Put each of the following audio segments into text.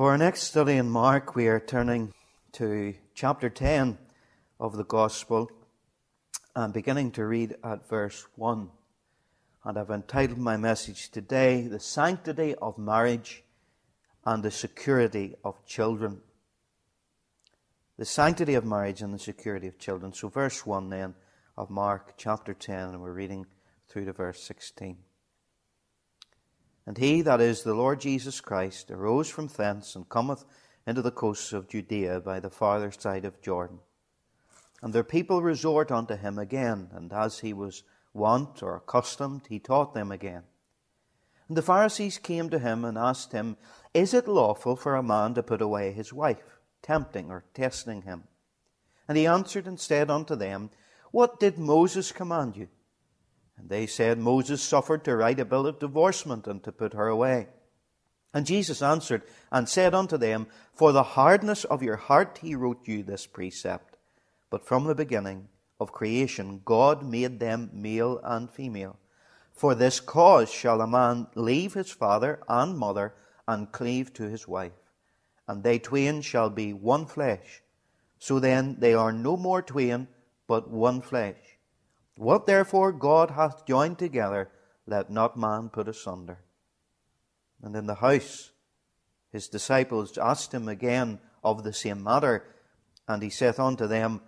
For our next study in Mark, we are turning to chapter 10 of the Gospel and beginning to read at verse 1. And I've entitled my message today, The Sanctity of Marriage and the Security of Children. The sanctity of marriage and the security of children. So, verse 1 then of Mark chapter 10, and we're reading through to verse 16. And he, that is the Lord Jesus Christ, arose from thence and cometh into the coasts of Judea by the farther side of Jordan. And their people resort unto him again, and as he was wont or accustomed, he taught them again. And the Pharisees came to him and asked him, Is it lawful for a man to put away his wife? tempting or testing him. And he answered and said unto them, What did Moses command you? And they said, Moses suffered to write a bill of divorcement and to put her away. And Jesus answered and said unto them, For the hardness of your heart he wrote you this precept. But from the beginning of creation God made them male and female. For this cause shall a man leave his father and mother and cleave to his wife, and they twain shall be one flesh. So then they are no more twain, but one flesh. What therefore God hath joined together, let not man put asunder. And in the house his disciples asked him again of the same matter, and he saith unto them,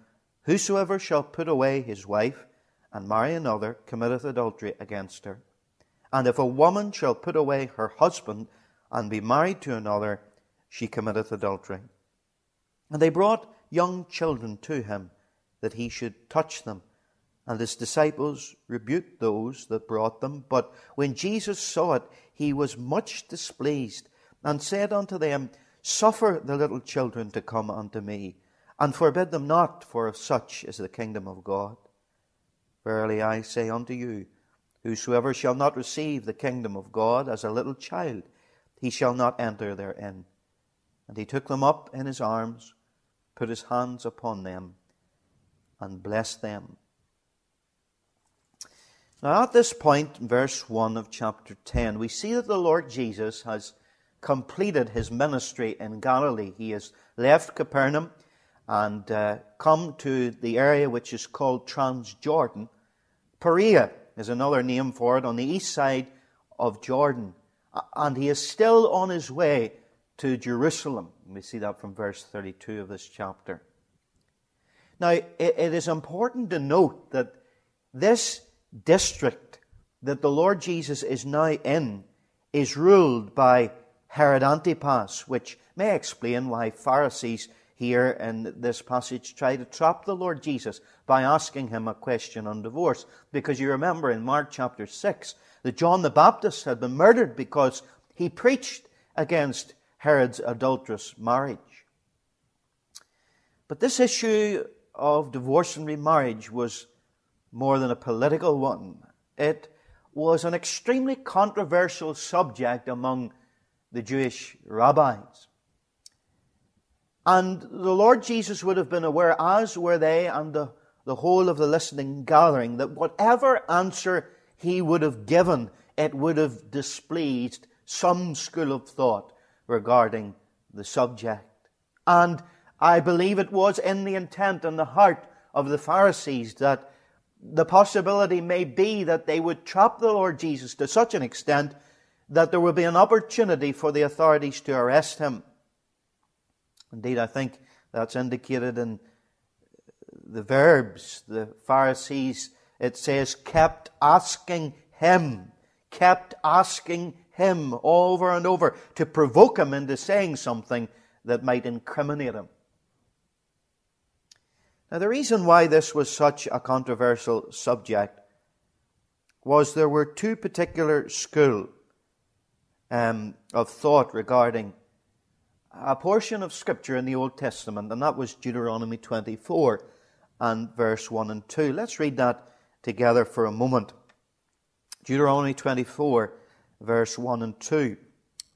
Whosoever shall put away his wife and marry another committeth adultery against her. And if a woman shall put away her husband and be married to another, she committeth adultery. And they brought young children to him, that he should touch them. And his disciples rebuked those that brought them. But when Jesus saw it, he was much displeased, and said unto them, Suffer the little children to come unto me, and forbid them not, for of such is the kingdom of God. Verily I say unto you, Whosoever shall not receive the kingdom of God as a little child, he shall not enter therein. And he took them up in his arms, put his hands upon them, and blessed them. Now, at this point, verse 1 of chapter 10, we see that the Lord Jesus has completed his ministry in Galilee. He has left Capernaum and uh, come to the area which is called Transjordan. Perea is another name for it on the east side of Jordan. And he is still on his way to Jerusalem. We see that from verse 32 of this chapter. Now, it is important to note that this district that the Lord Jesus is now in is ruled by Herod Antipas, which may explain why Pharisees here in this passage try to trap the Lord Jesus by asking him a question on divorce. Because you remember in Mark chapter 6 that John the Baptist had been murdered because he preached against Herod's adulterous marriage. But this issue of divorce and remarriage was more than a political one. It was an extremely controversial subject among the Jewish rabbis. And the Lord Jesus would have been aware, as were they and the, the whole of the listening gathering, that whatever answer he would have given, it would have displeased some school of thought regarding the subject. And I believe it was in the intent and the heart of the Pharisees that the possibility may be that they would trap the Lord Jesus to such an extent that there would be an opportunity for the authorities to arrest him. Indeed, I think that's indicated in the verbs. The Pharisees, it says, kept asking him, kept asking him over and over to provoke him into saying something that might incriminate him. Now, the reason why this was such a controversial subject was there were two particular schools um, of thought regarding a portion of Scripture in the Old Testament, and that was Deuteronomy 24 and verse 1 and 2. Let's read that together for a moment. Deuteronomy 24, verse 1 and 2.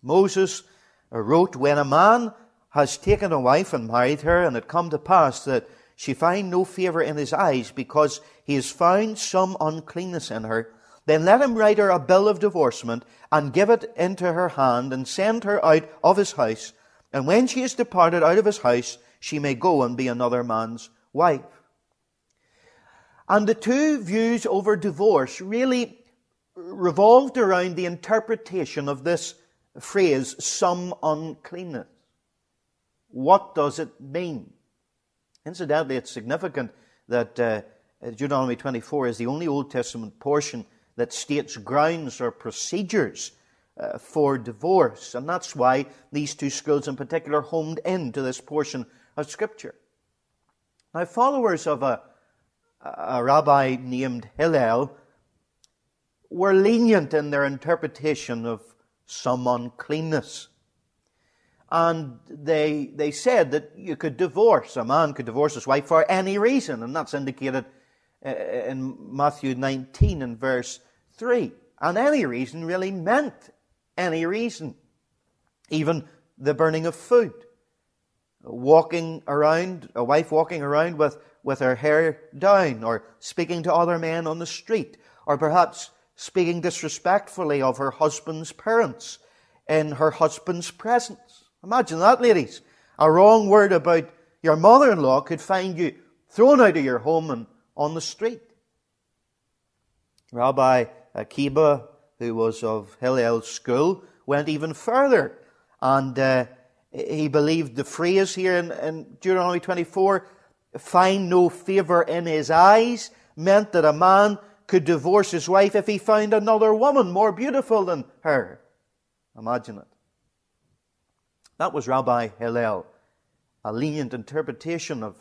Moses wrote, When a man has taken a wife and married her, and it come to pass that she find no favour in his eyes because he has found some uncleanness in her, then let him write her a bill of divorcement and give it into her hand and send her out of his house And when she is departed out of his house, she may go and be another man's wife. And the two views over divorce really revolved around the interpretation of this phrase, some uncleanness. What does it mean? Incidentally, it's significant that uh, Deuteronomy 24 is the only Old Testament portion that states grounds or procedures uh, for divorce. And that's why these two schools in particular homed into this portion of Scripture. Now, followers of a, a rabbi named Hillel were lenient in their interpretation of some uncleanness. And they, they said that you could divorce, a man could divorce his wife for any reason, and that's indicated uh, in Matthew 19 and verse 3. And any reason really meant any reason. Even the burning of food. Walking around, a wife walking around with, with her hair down, or speaking to other men on the street, or perhaps speaking disrespectfully of her husband's parents in her husband's presence. Imagine that, ladies. A wrong word about your mother in law could find you thrown out of your home and on the street. Rabbi Akiba, who was of Hillel's school, went even further. And uh, he believed the phrase here in, in Deuteronomy 24, find no favor in his eyes, meant that a man could divorce his wife if he found another woman more beautiful than her. Imagine it. That was Rabbi Hillel, a lenient interpretation of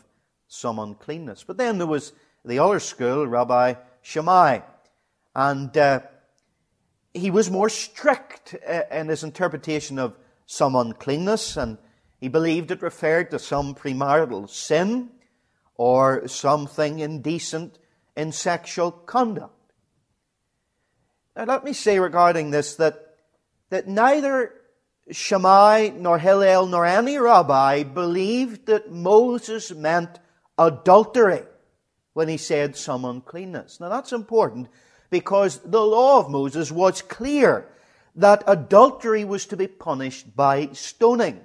some uncleanness. But then there was the other school, Rabbi Shammai, and uh, he was more strict uh, in his interpretation of some uncleanness, and he believed it referred to some premarital sin or something indecent in sexual conduct. Now, let me say regarding this that, that neither Shammai nor Hillel nor any rabbi believed that Moses meant adultery when he said some uncleanness. Now, that's important because the law of Moses was clear that adultery was to be punished by stoning.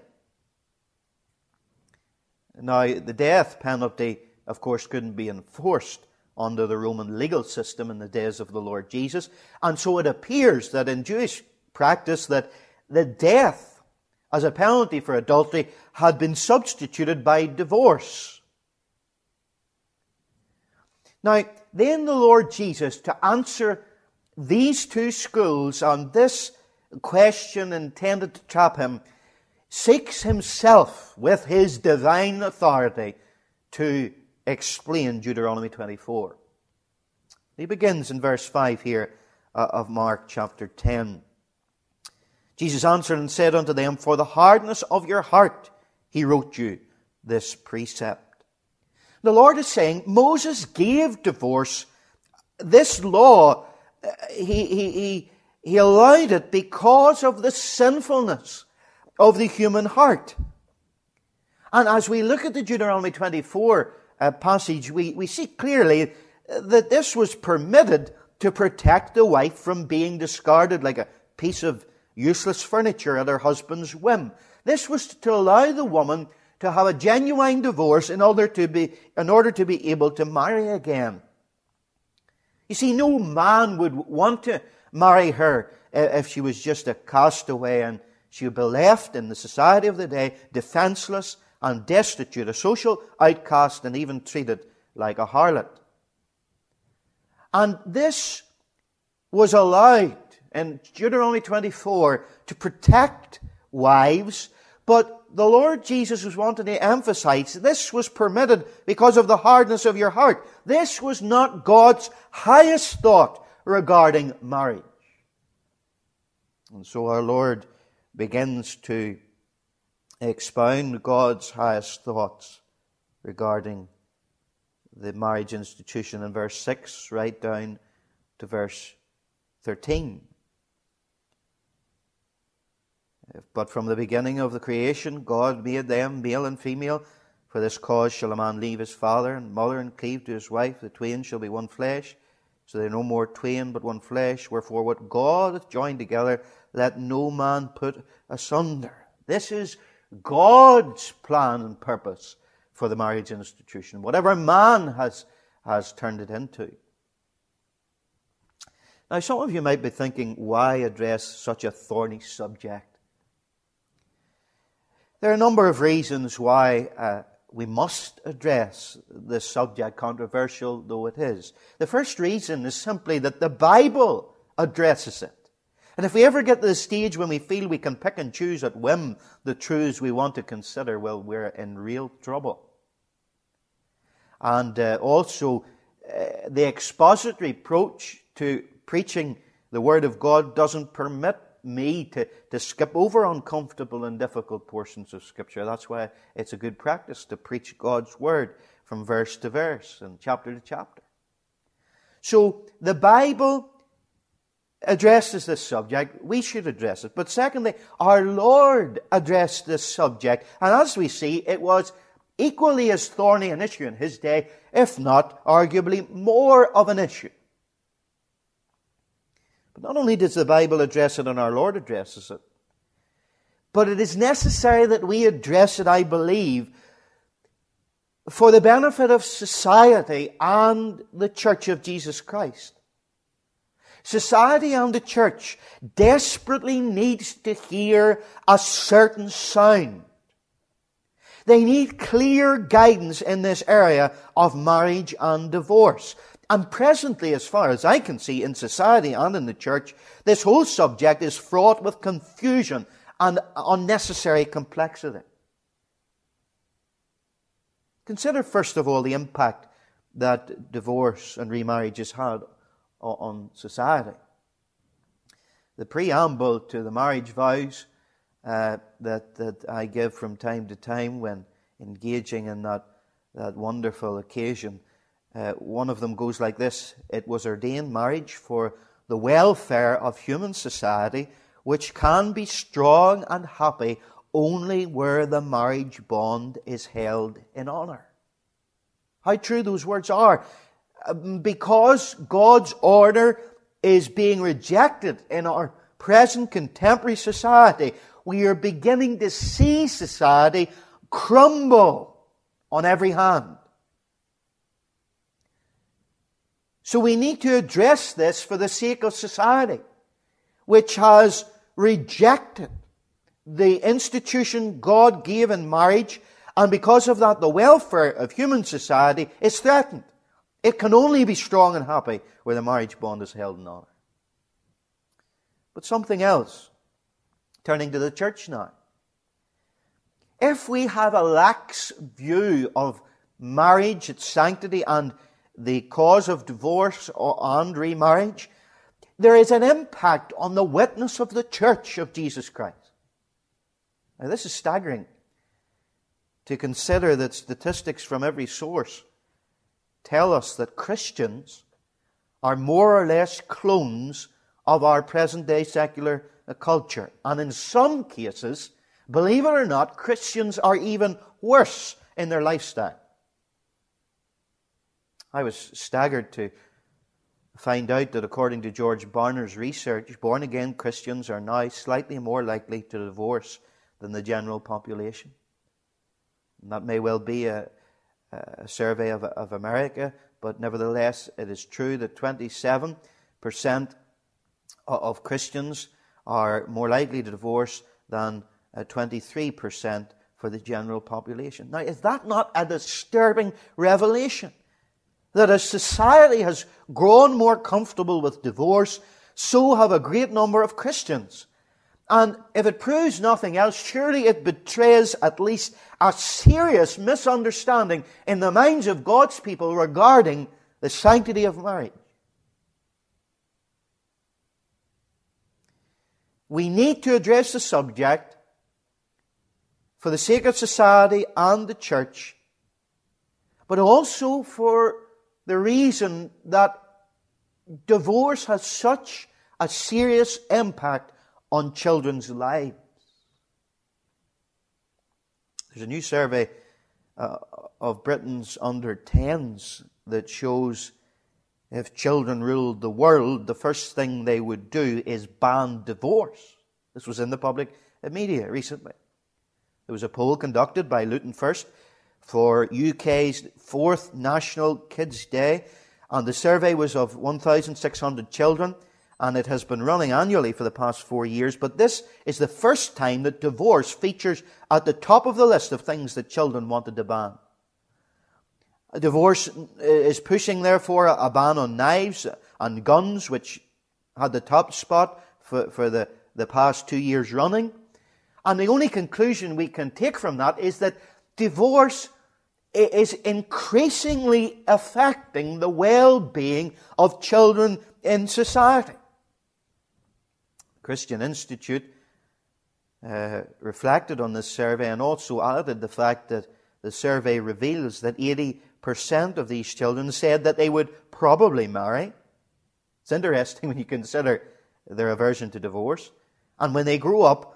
Now, the death penalty, of course, couldn't be enforced under the Roman legal system in the days of the Lord Jesus. And so it appears that in Jewish practice that the death as a penalty for adultery had been substituted by divorce. Now, then the Lord Jesus, to answer these two schools on this question intended to trap him, seeks himself with his divine authority to explain Deuteronomy 24. He begins in verse 5 here uh, of Mark chapter 10. Jesus answered and said unto them, For the hardness of your heart he wrote you this precept. The Lord is saying, Moses gave divorce. This law, uh, he, he, he, he allowed it because of the sinfulness of the human heart. And as we look at the Deuteronomy 24 uh, passage, we, we see clearly that this was permitted to protect the wife from being discarded like a piece of useless furniture at her husband's whim. This was to allow the woman to have a genuine divorce in order to be, in order to be able to marry again. You see, no man would want to marry her eh, if she was just a castaway and she would be left in the society of the day defenseless and destitute, a social outcast, and even treated like a harlot. And this was allowed in Deuteronomy 24 to protect wives, but the Lord Jesus was wanting to emphasize this was permitted because of the hardness of your heart. This was not God's highest thought regarding marriage. And so our Lord begins to expound God's highest thoughts regarding the marriage institution in verse 6 right down to verse 13. But from the beginning of the creation, God made them male and female. For this cause shall a man leave his father and mother and cleave to his wife. The twain shall be one flesh. So they are no more twain, but one flesh. Wherefore, what God hath joined together, let no man put asunder. This is God's plan and purpose for the marriage institution, whatever man has, has turned it into. Now, some of you might be thinking, why address such a thorny subject? There are a number of reasons why uh, we must address this subject, controversial though it is. The first reason is simply that the Bible addresses it. And if we ever get to the stage when we feel we can pick and choose at whim the truths we want to consider, well, we're in real trouble. And uh, also, uh, the expository approach to preaching the Word of God doesn't permit me to, to skip over uncomfortable and difficult portions of Scripture. That's why it's a good practice to preach God's Word from verse to verse and chapter to chapter. So the Bible addresses this subject. We should address it. But secondly, our Lord addressed this subject. And as we see, it was equally as thorny an issue in his day, if not arguably more of an issue. But not only does the Bible address it and our Lord addresses it, but it is necessary that we address it, I believe, for the benefit of society and the Church of Jesus Christ. Society and the church desperately needs to hear a certain sound. They need clear guidance in this area of marriage and divorce. And presently, as far as I can see in society and in the church, this whole subject is fraught with confusion and unnecessary complexity. Consider, first of all, the impact that divorce and remarriage has had on society. The preamble to the marriage vows uh, that, that I give from time to time when engaging in that, that wonderful occasion uh, one of them goes like this It was ordained marriage for the welfare of human society, which can be strong and happy only where the marriage bond is held in honor. How true those words are. Um, because God's order is being rejected in our present contemporary society, we are beginning to see society crumble on every hand. So we need to address this for the sake of society, which has rejected the institution God gave in marriage, and because of that, the welfare of human society is threatened. It can only be strong and happy where the marriage bond is held in honor. But something else. Turning to the church now. If we have a lax view of marriage, its sanctity, and the cause of divorce or and remarriage, there is an impact on the witness of the church of Jesus Christ. Now, this is staggering to consider that statistics from every source tell us that Christians are more or less clones of our present day secular culture. And in some cases, believe it or not, Christians are even worse in their lifestyle. I was staggered to find out that according to George Barna's research, born again Christians are now slightly more likely to divorce than the general population. And that may well be a, a survey of, of America, but nevertheless, it is true that 27% of Christians are more likely to divorce than 23% uh, for the general population. Now, is that not a disturbing revelation? That as society has grown more comfortable with divorce, so have a great number of Christians. And if it proves nothing else, surely it betrays at least a serious misunderstanding in the minds of God's people regarding the sanctity of marriage. We need to address the subject for the sake of society and the church, but also for the reason that divorce has such a serious impact on children's lives. There's a new survey uh, of Britain's under 10s that shows if children ruled the world, the first thing they would do is ban divorce. This was in the public media recently. There was a poll conducted by Luton First for UK's fourth National Kids Day, and the survey was of 1,600 children, and it has been running annually for the past four years. But this is the first time that divorce features at the top of the list of things that children wanted to ban. Divorce is pushing, therefore, a ban on knives and guns, which had the top spot for, for the, the past two years running. And the only conclusion we can take from that is that divorce is increasingly affecting the well-being of children in society. Christian Institute uh, reflected on this survey and also added the fact that the survey reveals that 80% of these children said that they would probably marry. It's interesting when you consider their aversion to divorce. And when they grew up,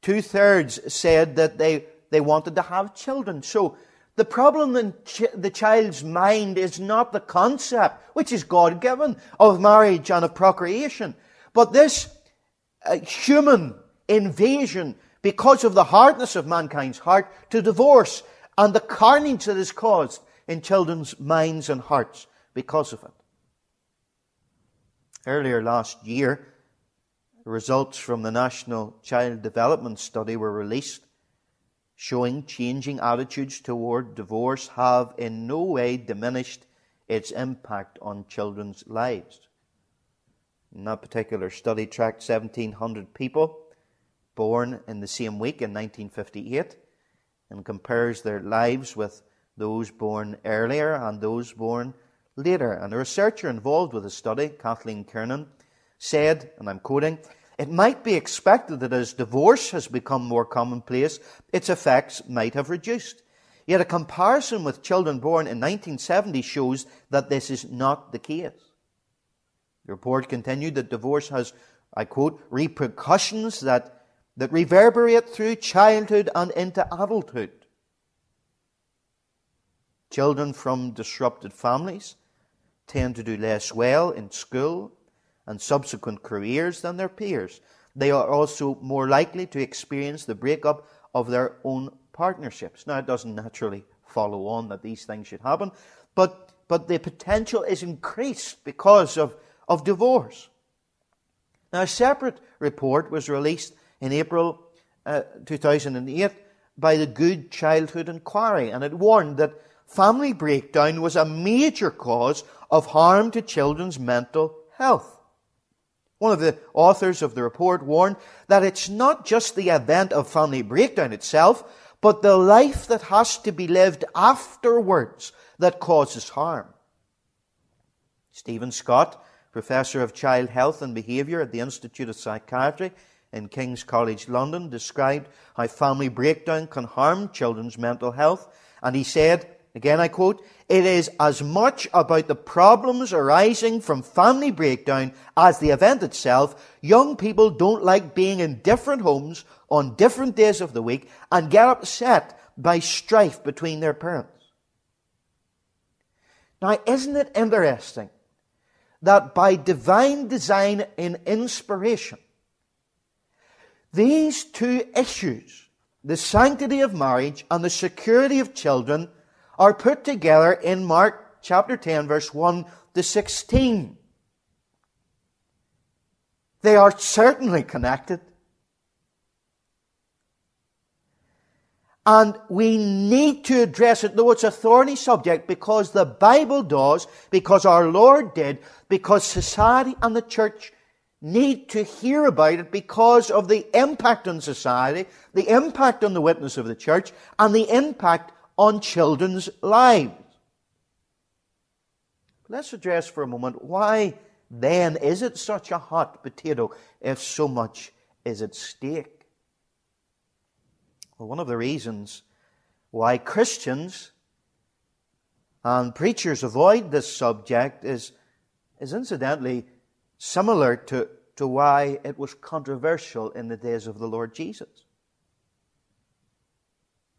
two thirds said that they, they wanted to have children. So the problem in ch- the child's mind is not the concept, which is God given, of marriage and of procreation, but this uh, human invasion because of the hardness of mankind's heart to divorce and the carnage that is caused in children's minds and hearts because of it. Earlier last year, the results from the National Child Development Study were released, showing changing attitudes toward divorce have in no way diminished its impact on children's lives. In that particular study, tracked 1,700 people born in the same week in 1958 and compares their lives with those born earlier and those born later. And a researcher involved with the study, Kathleen Kiernan, said, and I'm quoting, it might be expected that as divorce has become more commonplace, its effects might have reduced. Yet a comparison with children born in 1970 shows that this is not the case. The report continued that divorce has, I quote, repercussions that, that reverberate through childhood and into adulthood. Children from disrupted families tend to do less well in school and subsequent careers than their peers. They are also more likely to experience the breakup of their own partnerships. Now, it doesn't naturally follow on that these things should happen, but, but the potential is increased because of, of divorce. Now, a separate report was released in April uh, 2008 by the Good Childhood Inquiry, and it warned that family breakdown was a major cause of harm to children's mental health. One of the authors of the report warned that it's not just the event of family breakdown itself, but the life that has to be lived afterwards that causes harm. Stephen Scott, professor of child health and behaviour at the Institute of Psychiatry in King's College London, described how family breakdown can harm children's mental health, and he said, Again, I quote, it is as much about the problems arising from family breakdown as the event itself. Young people don't like being in different homes on different days of the week and get upset by strife between their parents. Now, isn't it interesting that by divine design and inspiration, these two issues, the sanctity of marriage and the security of children, are put together in Mark chapter 10, verse 1 to 16. They are certainly connected. And we need to address it, though it's a thorny subject, because the Bible does, because our Lord did, because society and the church need to hear about it because of the impact on society, the impact on the witness of the church, and the impact on children's lives. Let's address for a moment why then is it such a hot potato if so much is at stake? Well, one of the reasons why Christians and preachers avoid this subject is, is incidentally similar to, to why it was controversial in the days of the Lord Jesus.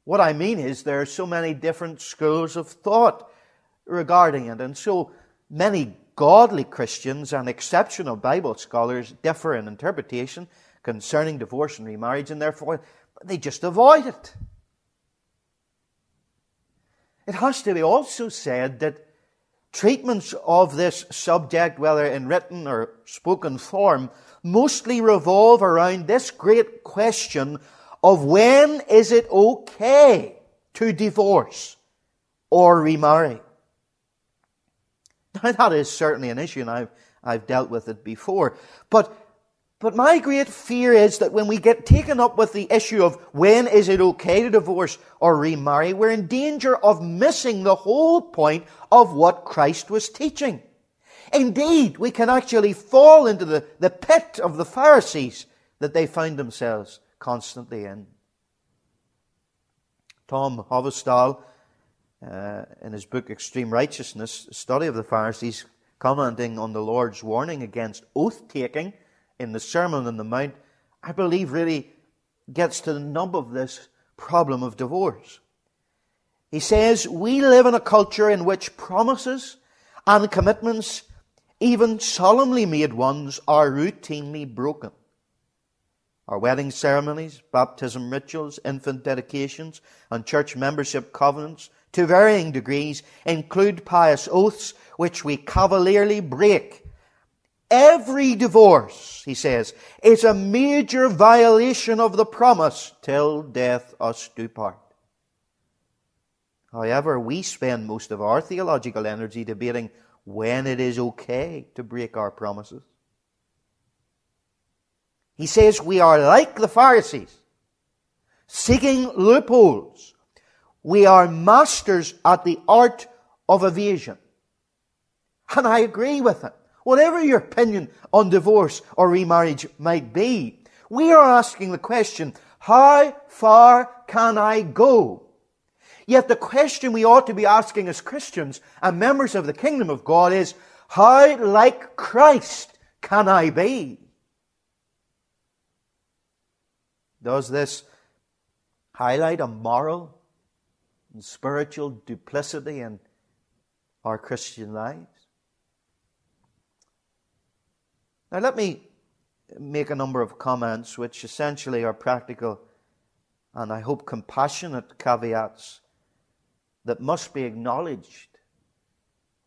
What I mean is there are so many different schools of thought regarding it, and so many godly Christians and exceptional Bible scholars differ in interpretation concerning divorce and remarriage, and therefore they just avoid it. It has to be also said that treatments of this subject, whether in written or spoken form, mostly revolve around this great question of when is it okay to divorce or remarry? Now that is certainly an issue and I've, I've dealt with it before. But but my great fear is that when we get taken up with the issue of when is it okay to divorce or remarry, we're in danger of missing the whole point of what Christ was teaching. Indeed, we can actually fall into the, the pit of the Pharisees that they find themselves constantly in. Tom Hovestol, uh, in his book Extreme Righteousness, a study of the Pharisees, commenting on the Lord's warning against oath taking, in the Sermon on the Mount, I believe really gets to the nub of this problem of divorce. He says, We live in a culture in which promises and commitments, even solemnly made ones, are routinely broken. Our wedding ceremonies, baptism rituals, infant dedications, and church membership covenants, to varying degrees, include pious oaths which we cavalierly break Every divorce, he says, is a major violation of the promise till death us do part. However, we spend most of our theological energy debating when it is okay to break our promises. He says we are like the Pharisees, seeking loopholes. We are masters at the art of evasion. And I agree with him. Whatever your opinion on divorce or remarriage might be, we are asking the question, how far can I go? Yet the question we ought to be asking as Christians and members of the kingdom of God is, how like Christ can I be? Does this highlight a moral and spiritual duplicity in our Christian lives? Now, let me make a number of comments which essentially are practical and I hope compassionate caveats that must be acknowledged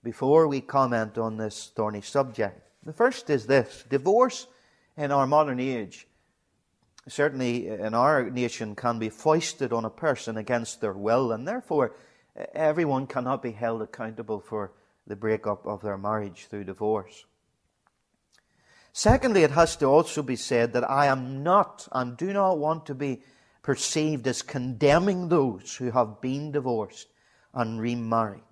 before we comment on this thorny subject. The first is this divorce in our modern age, certainly in our nation, can be foisted on a person against their will, and therefore everyone cannot be held accountable for the breakup of their marriage through divorce. Secondly, it has to also be said that I am not and do not want to be perceived as condemning those who have been divorced and remarried.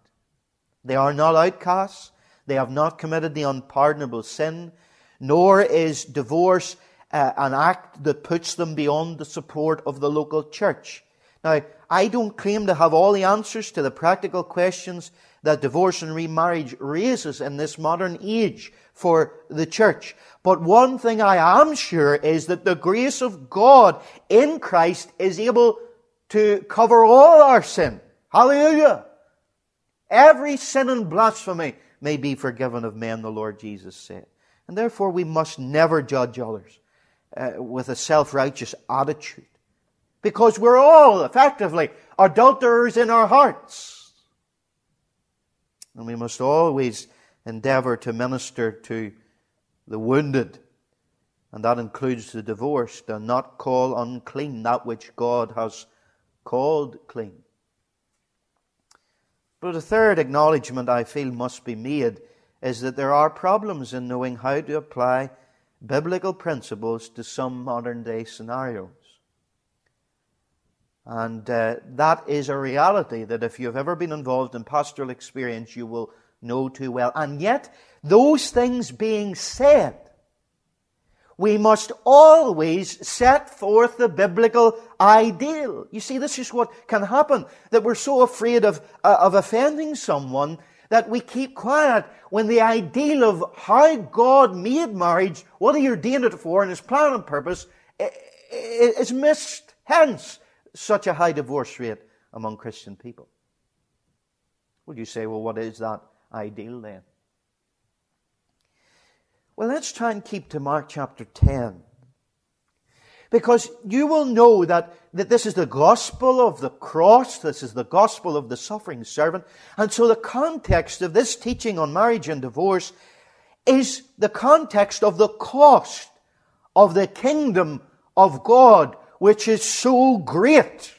They are not outcasts. They have not committed the unpardonable sin, nor is divorce uh, an act that puts them beyond the support of the local church. Now, I don't claim to have all the answers to the practical questions that divorce and remarriage raises in this modern age for the church. But one thing I am sure is that the grace of God in Christ is able to cover all our sin. Hallelujah! Every sin and blasphemy may be forgiven of men, the Lord Jesus said. And therefore we must never judge others uh, with a self-righteous attitude. Because we're all effectively adulterers in our hearts. And we must always endeavor to minister to the wounded, and that includes the divorced, and not call unclean that which God has called clean. But a third acknowledgement I feel must be made is that there are problems in knowing how to apply biblical principles to some modern day scenarios. And uh, that is a reality that if you've ever been involved in pastoral experience, you will know too well. And yet, those things being said, we must always set forth the biblical ideal. You see, this is what can happen, that we're so afraid of, uh, of offending someone that we keep quiet when the ideal of how God made marriage, what He ordained it for, and His plan and purpose is missed. Hence, such a high divorce rate among Christian people. Would you say, well, what is that ideal then? Well, let's try and keep to Mark chapter 10. Because you will know that, that this is the gospel of the cross, this is the gospel of the suffering servant. And so the context of this teaching on marriage and divorce is the context of the cost of the kingdom of God, which is so great.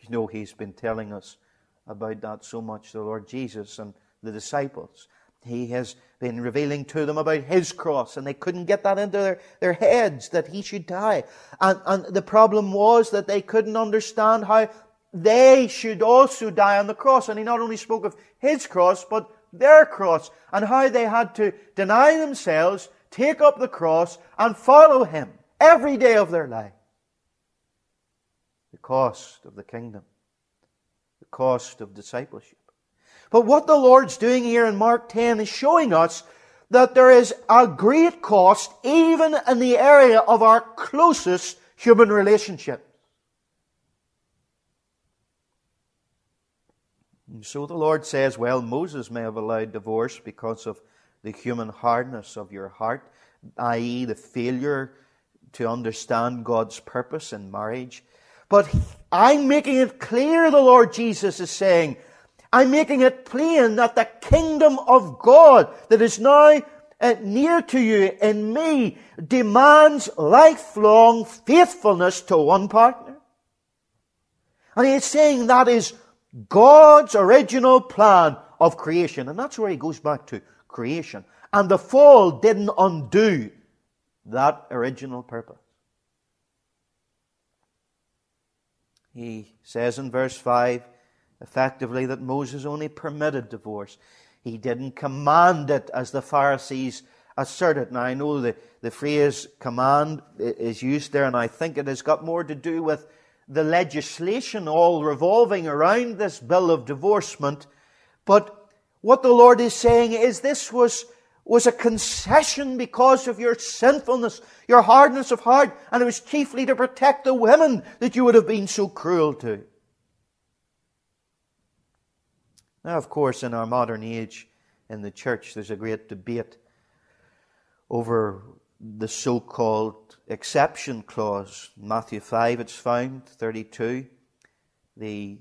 You know, he's been telling us about that so much, the Lord Jesus and the disciples. He has been revealing to them about his cross, and they couldn't get that into their, their heads that he should die. And, and the problem was that they couldn't understand how they should also die on the cross. And he not only spoke of his cross, but their cross, and how they had to deny themselves, take up the cross, and follow him every day of their life. The cost of the kingdom, the cost of discipleship. But what the Lord's doing here in Mark 10 is showing us that there is a great cost even in the area of our closest human relationship. And so the Lord says, well, Moses may have allowed divorce because of the human hardness of your heart, i.e., the failure to understand God's purpose in marriage. But I'm making it clear, the Lord Jesus is saying, I'm making it plain that the kingdom of God that is now uh, near to you in me demands lifelong faithfulness to one partner. And he's saying that is God's original plan of creation. And that's where he goes back to creation. And the fall didn't undo that original purpose. He says in verse 5 effectively that Moses only permitted divorce. He didn't command it as the Pharisees asserted. Now I know the, the phrase command is used there and I think it has got more to do with the legislation all revolving around this bill of divorcement. But what the Lord is saying is this was, was a concession because of your sinfulness, your hardness of heart, and it was chiefly to protect the women that you would have been so cruel to. Now, of course, in our modern age in the church, there's a great debate over the so called exception clause. Matthew 5, it's found, 32. The,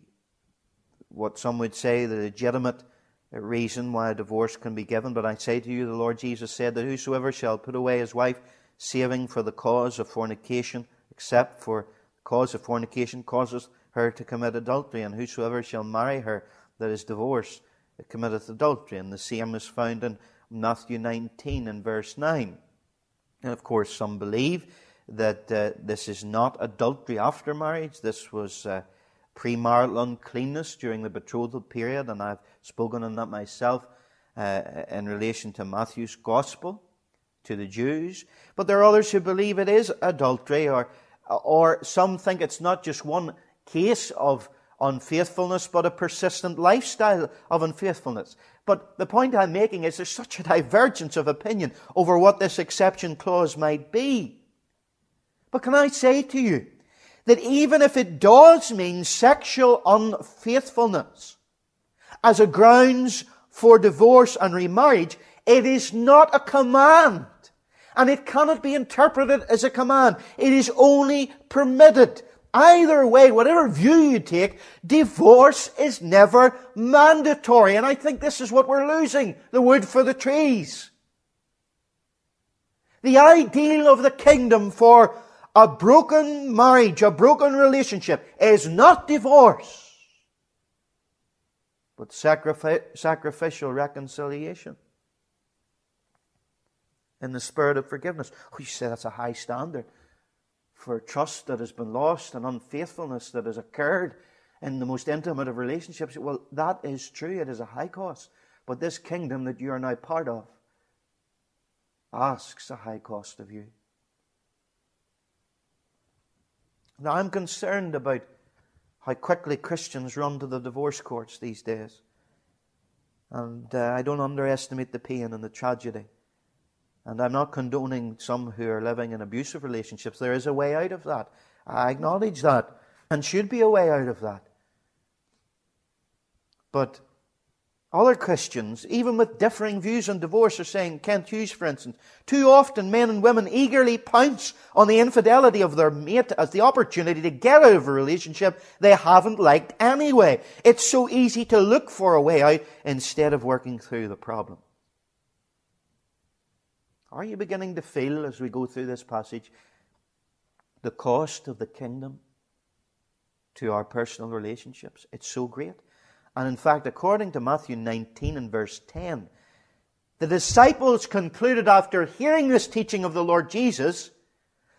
what some would say, the legitimate reason why a divorce can be given. But I say to you, the Lord Jesus said that whosoever shall put away his wife, saving for the cause of fornication, except for the cause of fornication, causes her to commit adultery, and whosoever shall marry her, that is divorced committeth adultery. And the same is found in Matthew 19 and verse 9. And of course, some believe that uh, this is not adultery after marriage. This was uh, premarital uncleanness during the betrothal period, and I've spoken on that myself uh, in relation to Matthew's gospel to the Jews. But there are others who believe it is adultery, or or some think it's not just one case of unfaithfulness, but a persistent lifestyle of unfaithfulness. But the point I'm making is there's such a divergence of opinion over what this exception clause might be. But can I say to you that even if it does mean sexual unfaithfulness as a grounds for divorce and remarriage, it is not a command. And it cannot be interpreted as a command. It is only permitted. Either way, whatever view you take, divorce is never mandatory. And I think this is what we're losing the wood for the trees. The ideal of the kingdom for a broken marriage, a broken relationship, is not divorce, but sacrifi- sacrificial reconciliation in the spirit of forgiveness. Oh, you say that's a high standard for trust that has been lost and unfaithfulness that has occurred in the most intimate of relationships. Well, that is true. It is a high cost. But this kingdom that you are now part of asks a high cost of you. Now, I'm concerned about how quickly Christians run to the divorce courts these days. And uh, I don't underestimate the pain and the tragedy. And I'm not condoning some who are living in abusive relationships. There is a way out of that. I acknowledge that. And should be a way out of that. But Other Christians, even with differing views on divorce, are saying, Kent Hughes, for instance, too often men and women eagerly pounce on the infidelity of their mate as the opportunity to get out of a relationship they haven't liked anyway. It's so easy to look for a way out instead of working through the problem. Are you beginning to feel, as we go through this passage, the cost of the kingdom to our personal relationships? It's so great. And in fact, according to Matthew 19 and verse 10, the disciples concluded after hearing this teaching of the Lord Jesus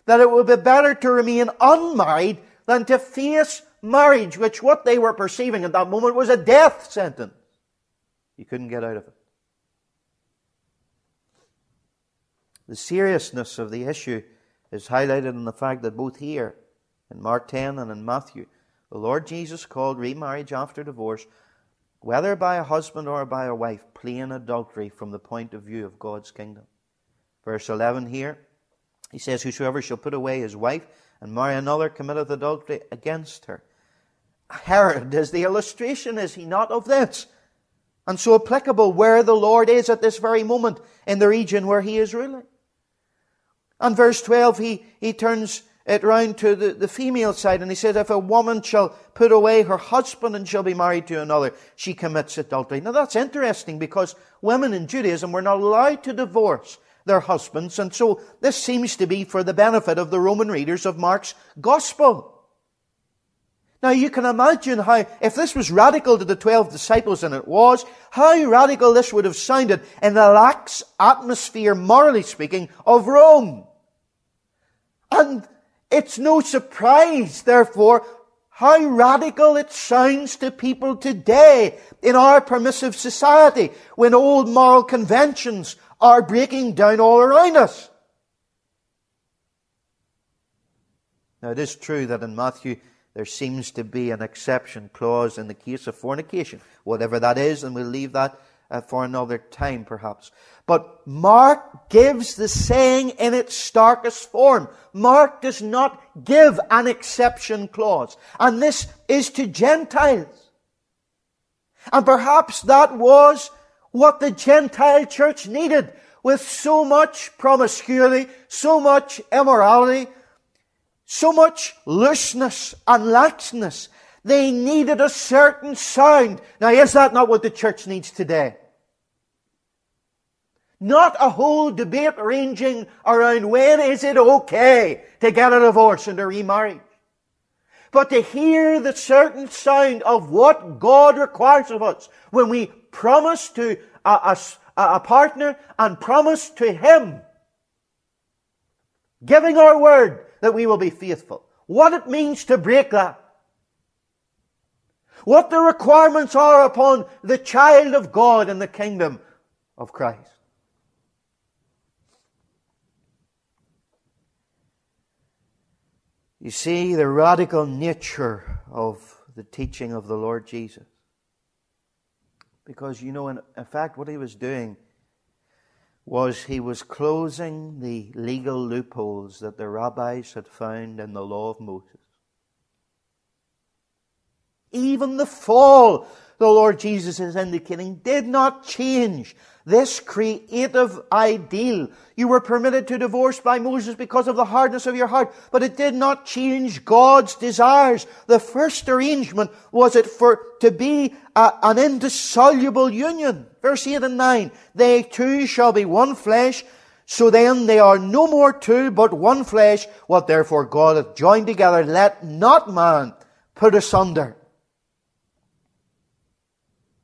that it would be better to remain unmarried than to face marriage, which what they were perceiving at that moment was a death sentence. You couldn't get out of it. The seriousness of the issue is highlighted in the fact that both here, in Mark 10 and in Matthew, the Lord Jesus called remarriage after divorce whether by a husband or by a wife, plain adultery from the point of view of God's kingdom. Verse 11 here, he says, Whosoever shall put away his wife and marry another committeth adultery against her. Herod is the illustration, is he not, of this? And so applicable where the Lord is at this very moment in the region where he is ruling. And verse 12, he, he turns it round to the, the female side and he says, if a woman shall put away her husband and shall be married to another, she commits adultery. Now that's interesting because women in Judaism were not allowed to divorce their husbands and so this seems to be for the benefit of the Roman readers of Mark's gospel. Now you can imagine how, if this was radical to the twelve disciples, and it was, how radical this would have sounded in the lax atmosphere, morally speaking, of Rome. And it's no surprise, therefore, how radical it sounds to people today in our permissive society when old moral conventions are breaking down all around us. Now, it is true that in Matthew there seems to be an exception clause in the case of fornication, whatever that is, and we'll leave that uh, for another time perhaps. But Mark gives the saying in its starkest form. Mark does not give an exception clause. And this is to Gentiles. And perhaps that was what the Gentile church needed with so much promiscuity, so much immorality, so much looseness and laxness. They needed a certain sound. Now, is that not what the church needs today? Not a whole debate ranging around when is it okay to get a divorce and to remarry. But to hear the certain sound of what God requires of us when we promise to a, a, a partner and promise to Him, giving our word that we will be faithful. What it means to break that. What the requirements are upon the child of God in the kingdom of Christ. You see the radical nature of the teaching of the Lord Jesus. Because, you know, in, fact, what he was doing was he was closing the legal loopholes that the rabbis had found in the law of Moses. Even the fall, the Lord Jesus is indicating, did not change this creative ideal. You were permitted to divorce by Moses because of the hardness of your heart, but it did not change God's desires. The first arrangement was it for to be a, an indissoluble union. Verse 8 and 9. They two shall be one flesh. So then they are no more two, but one flesh. What therefore God hath joined together, let not man put asunder.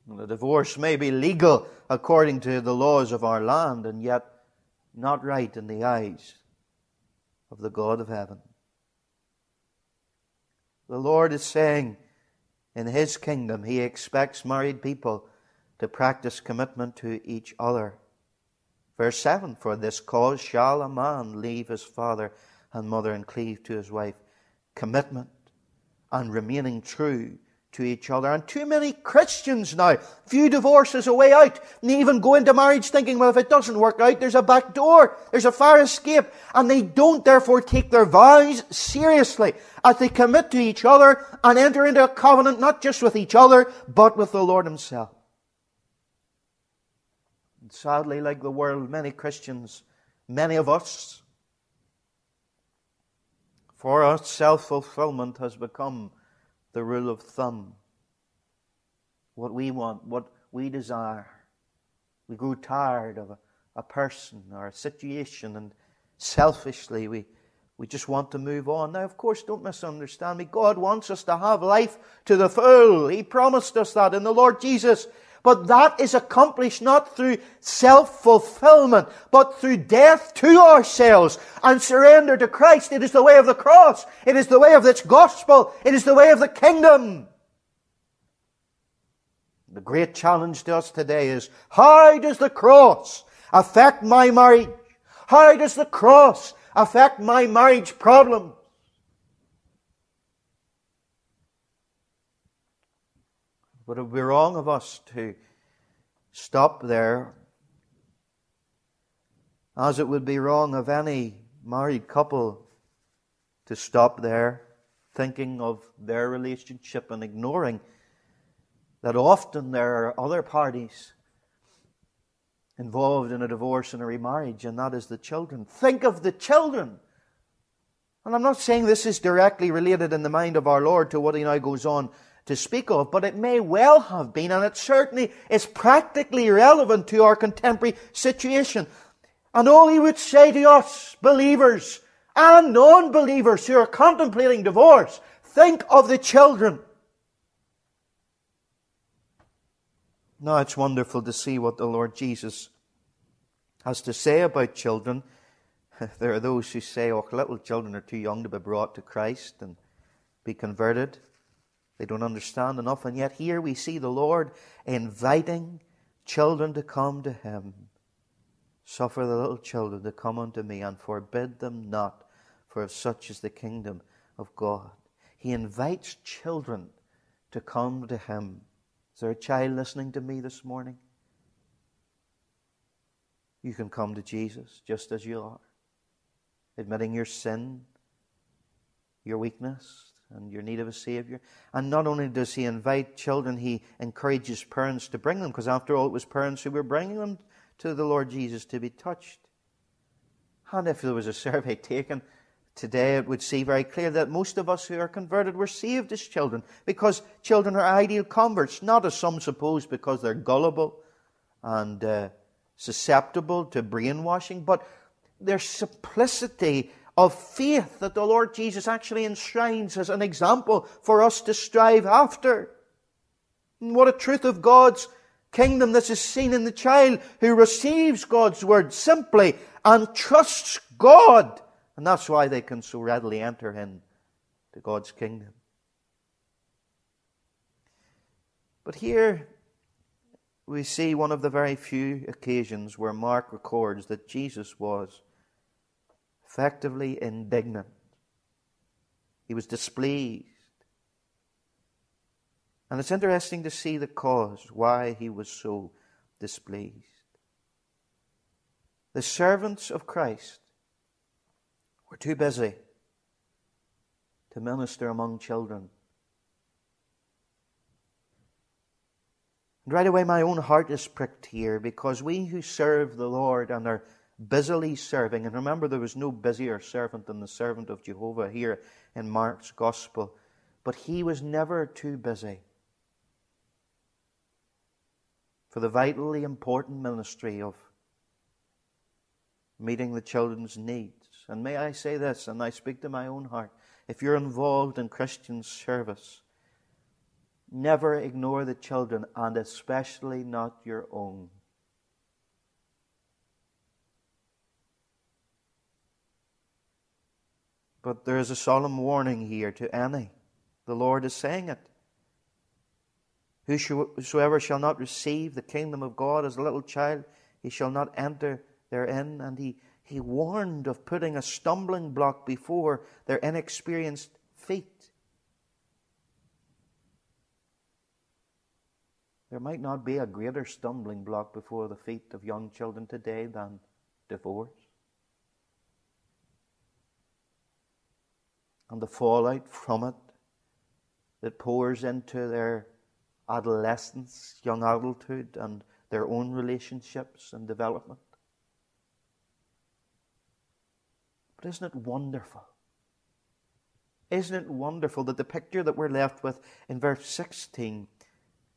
The divorce may be legal according to the laws of our land, and yet not right in the eyes of the God of heaven. The Lord is saying in His kingdom, He expects married people to practice commitment to each other. Verse 7 For this cause shall a man leave his father and mother and cleave to his wife. Commitment and remaining true to each other. And too many Christians now view divorce as a way out and even go into marriage thinking, well, if it doesn't work out, there's a back door, there's a fire escape. And they don't therefore take their vows seriously as they commit to each other and enter into a covenant not just with each other, but with the Lord Himself. Sadly, like the world, many Christians, many of us, for us, self fulfillment has become the rule of thumb. What we want, what we desire. We grow tired of a, a person or a situation, and selfishly we, we just want to move on. Now, of course, don't misunderstand me. God wants us to have life to the full. He promised us that in the Lord Jesus. But that is accomplished not through self-fulfillment, but through death to ourselves and surrender to Christ. It is the way of the cross. It is the way of this gospel. It is the way of the kingdom. The great challenge to us today is, how does the cross affect my marriage? How does the cross affect my marriage problem? But it would be wrong of us to stop there, as it would be wrong of any married couple to stop there, thinking of their relationship and ignoring that often there are other parties involved in a divorce and a remarriage, and that is the children. Think of the children. And I'm not saying this is directly related in the mind of our Lord to what he now goes on to speak of, but it may well have been, and it certainly is practically relevant to our contemporary situation. And all he would say to us, believers and non-believers who are contemplating divorce, think of the children. Now it's wonderful to see what the Lord Jesus has to say about children. There are those who say, oh, little children are too young to be brought to Christ and be converted. They don't understand enough. And yet, here we see the Lord inviting children to come to Him. Suffer the little children to come unto me and forbid them not, for of such is the kingdom of God. He invites children to come to Him. Is there a child listening to me this morning? You can come to Jesus just as you are, admitting your sin, your weakness, and your need of a Savior. And not only does He invite children, He encourages parents to bring them, because after all, it was parents who were bringing them to the Lord Jesus to be touched. And if there was a survey taken today, it would see very clear that most of us who are converted were saved as children, because children are ideal converts, not as some suppose because they're gullible and uh, susceptible to brainwashing, but their simplicity of faith that the Lord Jesus actually enshrines as an example for us to strive after. And what a truth of God's kingdom this is seen in the child who receives God's word simply and trusts God. And that's why they can so readily enter into God's kingdom. But here we see one of the very few occasions where Mark records that Jesus was effectively indignant. He was displeased. And it's interesting to see the cause why he was so displeased. The servants of Christ were too busy to minister among children. And right away, my own heart is pricked here because we who serve the Lord and are busily serving. And remember, there was no busier servant than the servant of Jehovah here in Mark's Gospel. But he was never too busy for the vitally important ministry of meeting the children's needs. And may I say this, and I speak to my own heart if you're involved in Christian service, never ignore the children, and especially not your own. But there is a solemn warning here to any. The Lord is saying it. Whosoever shall not receive the kingdom of God as a little child, he shall not enter therein. And he, he warned of putting a stumbling block before their inexperienced feet. There might not be a greater stumbling block before the feet of young children today than divorce. And the fallout from it that pours into their adolescence, young adulthood, and their own relationships and development. But isn't it wonderful? Isn't it wonderful that the picture that we're left with in verse 16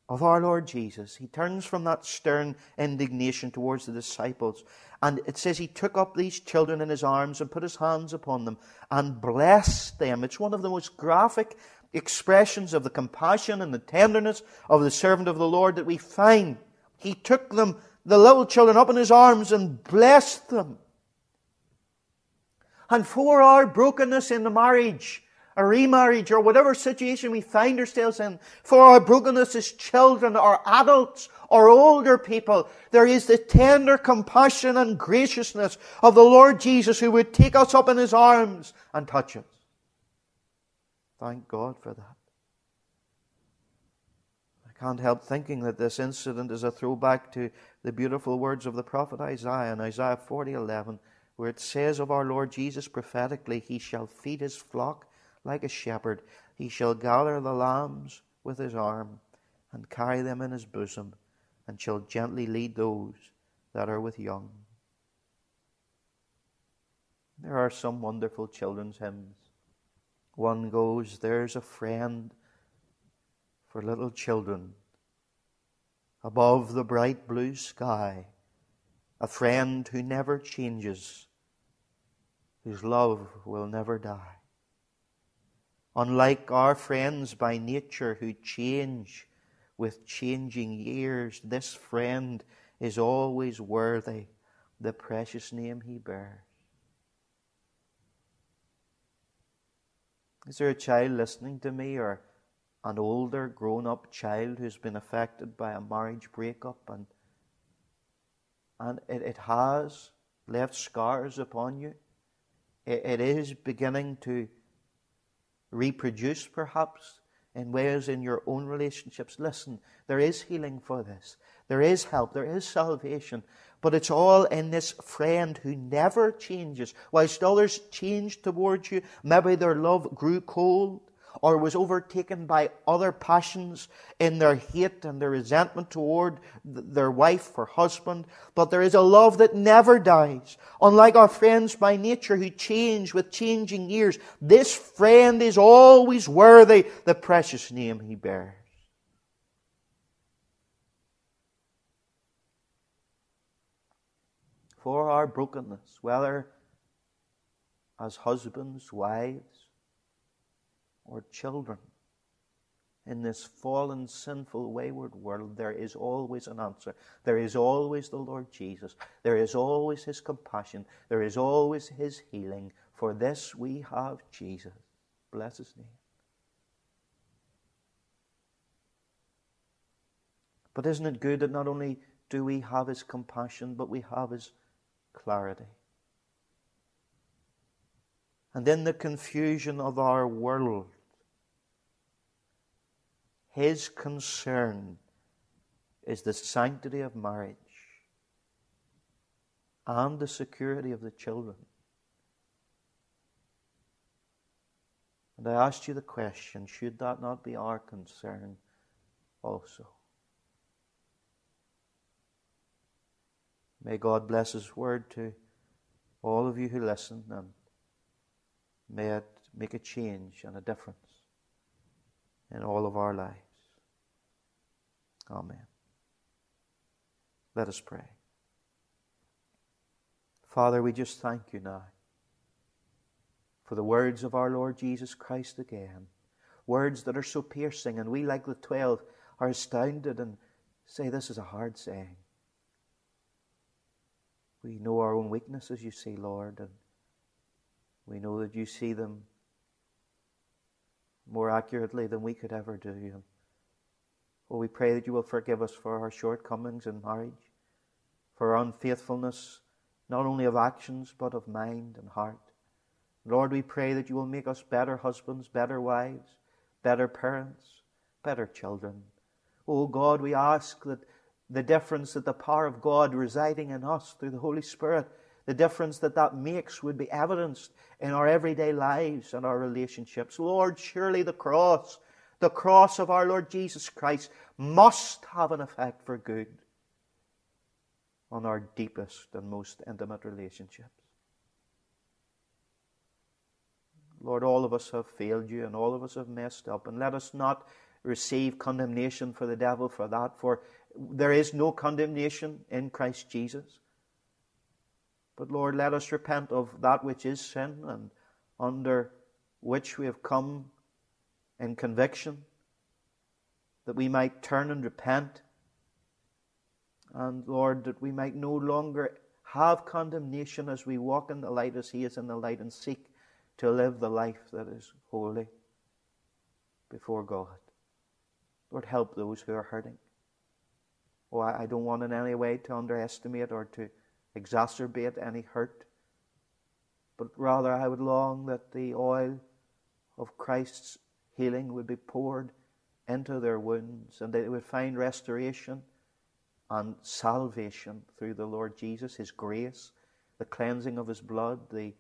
of our Lord Jesus, he turns from that stern indignation towards the disciples, and it says he took up these children in his arms and put his hands upon them and blessed them. It's one of the most graphic expressions of the compassion and the tenderness of the servant of the Lord that we find. He took them, the little children, up in his arms and blessed them. And for our brokenness in the marriage, a remarriage, or whatever situation we find ourselves in, for our brokenness as children, or adults, or older people, there is the tender compassion and graciousness of the Lord Jesus who would take us up in his arms and touch us. Thank God for that. I can't help thinking that this incident is a throwback to the beautiful words of the prophet Isaiah in Isaiah 40:11, where it says of our Lord Jesus prophetically, He shall feed His flock like a shepherd. He shall gather the lambs with His arm and carry them in His bosom, and shall gently lead those that are with young. There are some wonderful children's hymns one goes, There's a friend for little children above the bright blue sky, a friend who never changes, whose love will never die. Unlike our friends by nature who change with changing years, this friend is always worthy the precious name he bears. Is there a child listening to me or an older grown up child who's been affected by a marriage breakup and and it, it has left scars upon you? It, it is beginning to reproduce perhaps in ways in your own relationships. Listen, there is healing for this. There is help. There is salvation. But it's all in this friend who never changes. Whilst others changed towards you, maybe their love grew cold or was overtaken by other passions in their hate and their resentment toward their wife or husband. But there is a love that never dies. Unlike our friends by nature who change with changing years, this friend is always worthy the precious name he bears. for our brokenness, whether as husbands, wives, or children. In this fallen, sinful, wayward world, there is always an answer. There is always the Lord Jesus. There is always His compassion. There is always His healing. For this we have Jesus. Bless His name. But isn't it good that not only do we have His compassion, but we have His clarity. And in the confusion of our world, his concern is the sanctity of marriage and the security of the children. And I asked you the question should that not be our concern also? May God bless His word to all of you who listen, and may it make a change and a difference in all of our lives. Amen. Let us pray. Father, we just thank you now for the words of our Lord Jesus Christ again. Words that are so piercing, and we, like the twelve, are astounded and say, This is a hard saying. We know our own weaknesses, you see, Lord, and we know that you see them more accurately than we could ever do. And we pray that you will forgive us for our shortcomings in marriage, for our unfaithfulness, not only of actions, but of mind and heart. Lord, we pray that you will make us better husbands, better wives, better parents, better children. Oh God, we ask that the difference that the power of God residing in us through the Holy Spirit, the difference that that makes would be evidenced in our everyday lives and our relationships. Lord, surely the cross, the cross of our Lord Jesus Christ, must have an effect for good on our deepest and most intimate relationships. Lord, all of us have failed you and all of us have messed up, and let us not receive condemnation for the devil for that, for there is no condemnation in Christ Jesus. But Lord, let us repent of that which is sin and under which we have come in conviction, that we might turn and repent. And Lord, that we might no longer have condemnation as we walk in the light as He is in the light and seek to live the life that is holy before God. Lord, help those who are hurting. Oh, I don't want in any way to underestimate or to exacerbate any hurt, but rather I would long that the oil of Christ's healing would be poured into their wounds and that they would find restoration and salvation through the Lord Jesus, His grace, the cleansing of His blood, the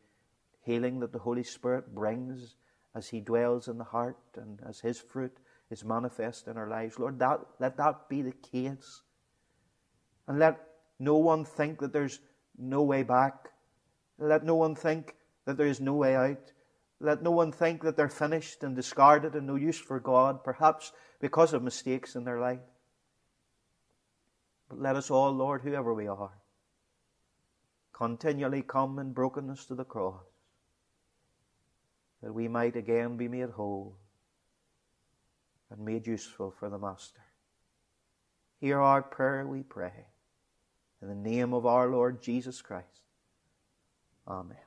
healing that the Holy Spirit brings as He dwells in the heart and as His fruit is manifest in our lives. Lord, that, let that be the case. And let no one think that there's no way back. Let no one think that there is no way out. Let no one think that they're finished and discarded and no use for God, perhaps because of mistakes in their life. But let us all, Lord, whoever we are, continually come in brokenness to the cross, that we might again be made whole and made useful for the Master. Hear our prayer, we pray. In the name of our Lord Jesus Christ. Amen.